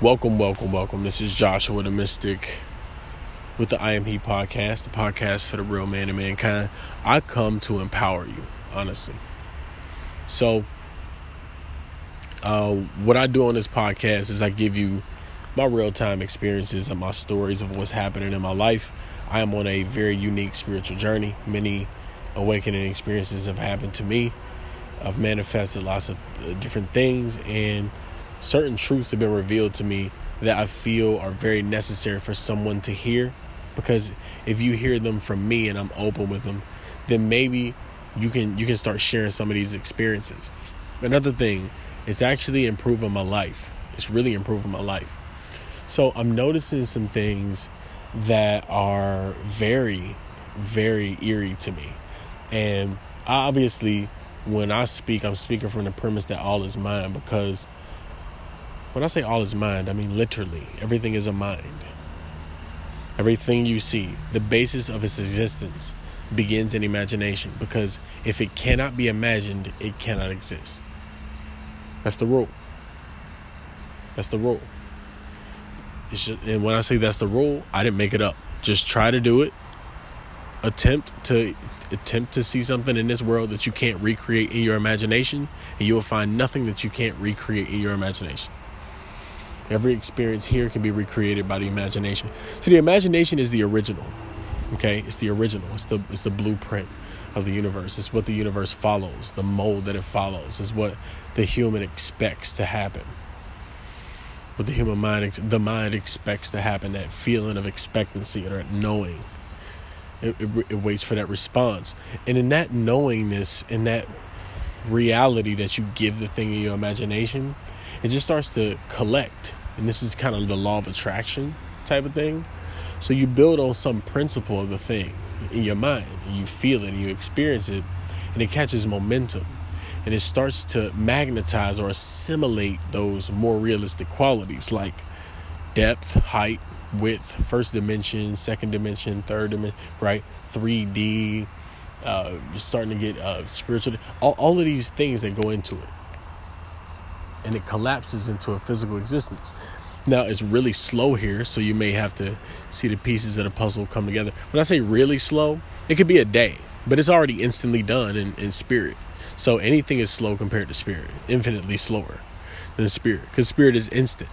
Welcome, welcome, welcome. This is Joshua the Mystic with the I Am He podcast, the podcast for the real man and mankind. I come to empower you, honestly. So, uh, what I do on this podcast is I give you my real time experiences and my stories of what's happening in my life. I am on a very unique spiritual journey. Many awakening experiences have happened to me. I've manifested lots of uh, different things and certain truths have been revealed to me that I feel are very necessary for someone to hear. Because if you hear them from me and I'm open with them, then maybe you can you can start sharing some of these experiences. Another thing, it's actually improving my life. It's really improving my life. So I'm noticing some things that are very, very eerie to me. And obviously, when I speak, I'm speaking from the premise that all is mine because when I say all is mind, I mean literally, everything is a mind. Everything you see, the basis of its existence begins in imagination because if it cannot be imagined, it cannot exist. That's the rule. That's the rule. Just, and when I say that's the rule, I didn't make it up. Just try to do it. Attempt to attempt to see something in this world that you can't recreate in your imagination, and you will find nothing that you can't recreate in your imagination. Every experience here can be recreated by the imagination. So the imagination is the original. Okay, it's the original. It's the it's the blueprint of the universe. It's what the universe follows. The mold that it follows is what the human expects to happen. What the human mind the mind expects to happen. That feeling of expectancy or knowing. It, it, it waits for that response, and in that knowingness, in that reality that you give the thing in your imagination, it just starts to collect and this is kind of the law of attraction type of thing. So you build on some principle of the thing in your mind, and you feel it, and you experience it, and it catches momentum, and it starts to magnetize or assimilate those more realistic qualities like depth, height, width, first dimension, second dimension, third dimension, right? 3D, uh, starting to get uh, spiritual, all, all of these things that go into it and it collapses into a physical existence. Now it's really slow here, so you may have to see the pieces of the puzzle come together. When I say really slow, it could be a day, but it's already instantly done in, in spirit. So anything is slow compared to spirit, infinitely slower than spirit, because spirit is instant.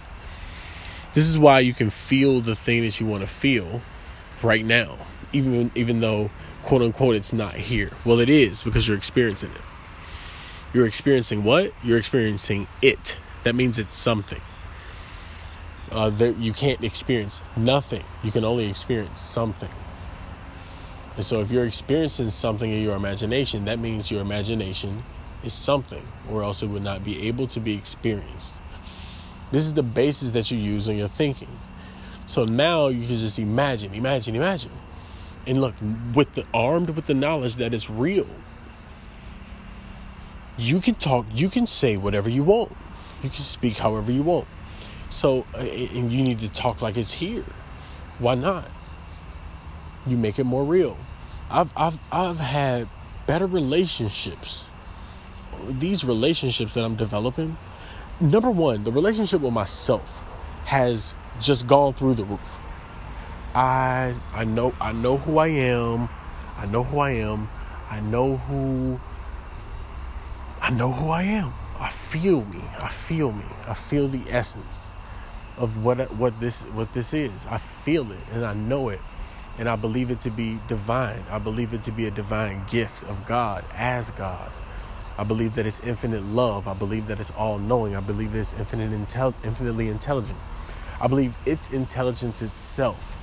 This is why you can feel the thing that you want to feel right now, even even though quote unquote it's not here. Well, it is because you're experiencing it. You're experiencing what? You're experiencing it. That means it's something. Uh, you can't experience nothing. You can only experience something. And so, if you're experiencing something in your imagination, that means your imagination is something, or else it would not be able to be experienced. This is the basis that you use in your thinking. So now you can just imagine, imagine, imagine. And look, with the armed with the knowledge that it's real, you can talk, you can say whatever you want. You can speak however you want. So, uh, and you need to talk like it's here. Why not? You make it more real. I've I've I've had better relationships. These relationships that I'm developing, number one, the relationship with myself has just gone through the roof. I I know I know who I am. I know who I am. I know who I know who I am. I feel me. I feel me. I feel the essence of what what this what this is. I feel it and I know it. And I believe it to be divine. I believe it to be a divine gift of God as God. I believe that it's infinite love. I believe that it's all knowing. I believe it's infinite intel- infinitely intelligent. I believe it's intelligence itself.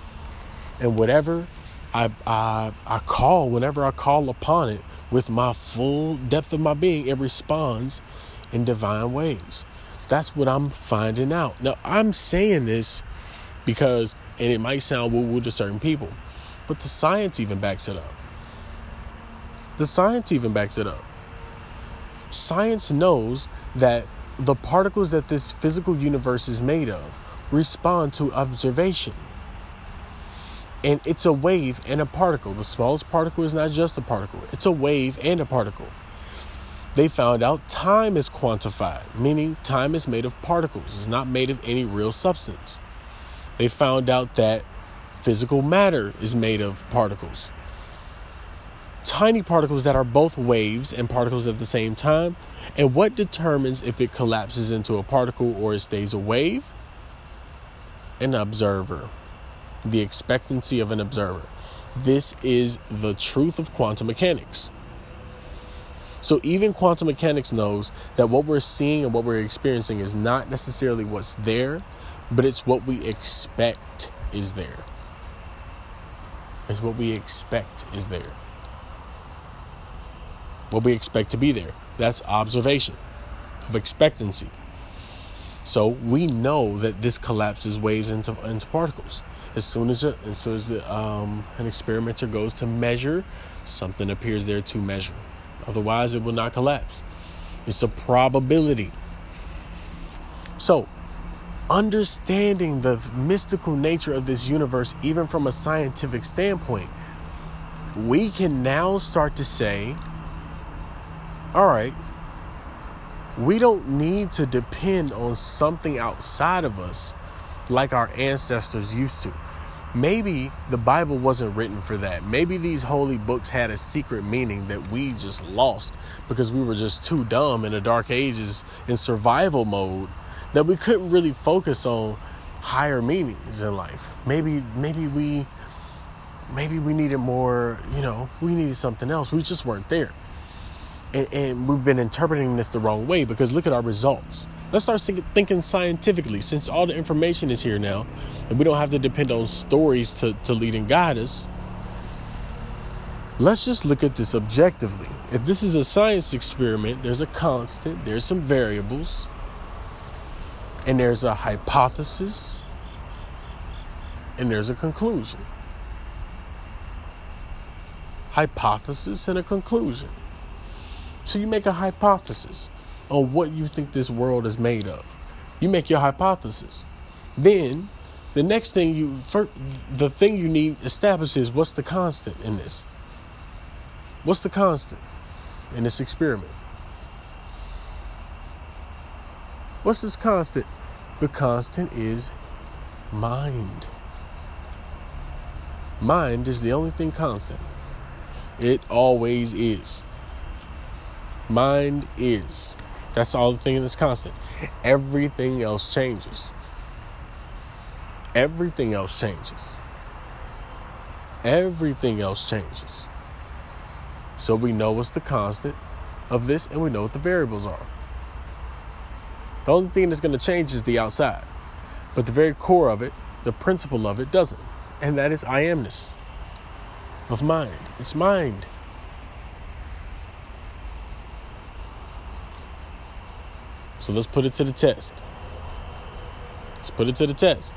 And whatever I, I I call, whenever I call upon it, with my full depth of my being, it responds in divine ways. That's what I'm finding out. Now, I'm saying this because, and it might sound woo woo to certain people, but the science even backs it up. The science even backs it up. Science knows that the particles that this physical universe is made of respond to observation. And it's a wave and a particle. The smallest particle is not just a particle, it's a wave and a particle. They found out time is quantified, meaning time is made of particles, it's not made of any real substance. They found out that physical matter is made of particles. Tiny particles that are both waves and particles at the same time. And what determines if it collapses into a particle or it stays a wave? An observer, the expectancy of an observer. This is the truth of quantum mechanics. So even quantum mechanics knows that what we're seeing and what we're experiencing is not necessarily what's there, but it's what we expect is there. It's what we expect is there. What we expect to be there. That's observation of expectancy. So we know that this collapses waves into, into particles. As soon as, it, as, soon as the, um, an experimenter goes to measure, something appears there to measure. Otherwise, it will not collapse. It's a probability. So, understanding the mystical nature of this universe, even from a scientific standpoint, we can now start to say, all right, we don't need to depend on something outside of us like our ancestors used to. Maybe the Bible wasn't written for that. Maybe these holy books had a secret meaning that we just lost because we were just too dumb in the dark ages in survival mode that we couldn't really focus on higher meanings in life. Maybe maybe we maybe we needed more, you know, we needed something else. We just weren't there. And, and we've been interpreting this the wrong way because look at our results. Let's start thinking scientifically since all the information is here now and we don't have to depend on stories to, to lead and guide us. Let's just look at this objectively. If this is a science experiment, there's a constant, there's some variables, and there's a hypothesis, and there's a conclusion. Hypothesis and a conclusion. So you make a hypothesis on what you think this world is made of. You make your hypothesis. Then the next thing you, first, the thing you need establishes what's the constant in this? What's the constant in this experiment? What's this constant? The constant is mind. Mind is the only thing constant. It always is. Mind is. That's all the thing that's constant. Everything else changes everything else changes. Everything else changes. So we know what's the constant of this and we know what the variables are. The only thing that's going to change is the outside. But the very core of it, the principle of it, doesn't. And that is I amness of mind. It's mind. So let's put it to the test. Let's put it to the test.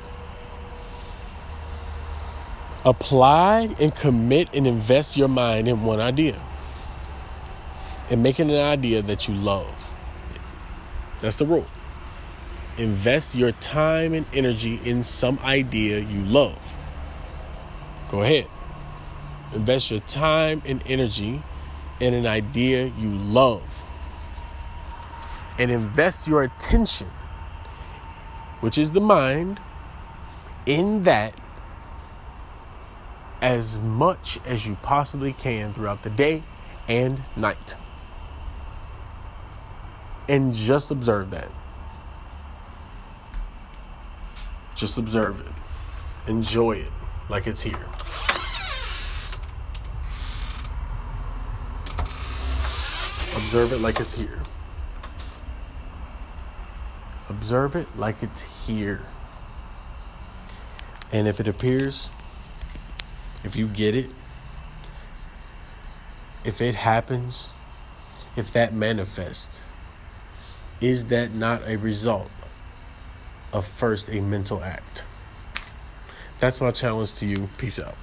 Apply and commit and invest your mind in one idea and make it an idea that you love. That's the rule. Invest your time and energy in some idea you love. Go ahead. Invest your time and energy in an idea you love. And invest your attention, which is the mind, in that as much as you possibly can throughout the day and night. And just observe that. Just observe it. Enjoy it like it's here. Observe it like it's here. Observe it like it's here. And if it appears if you get it, if it happens, if that manifests, is that not a result of first a mental act? That's my challenge to you. Peace out.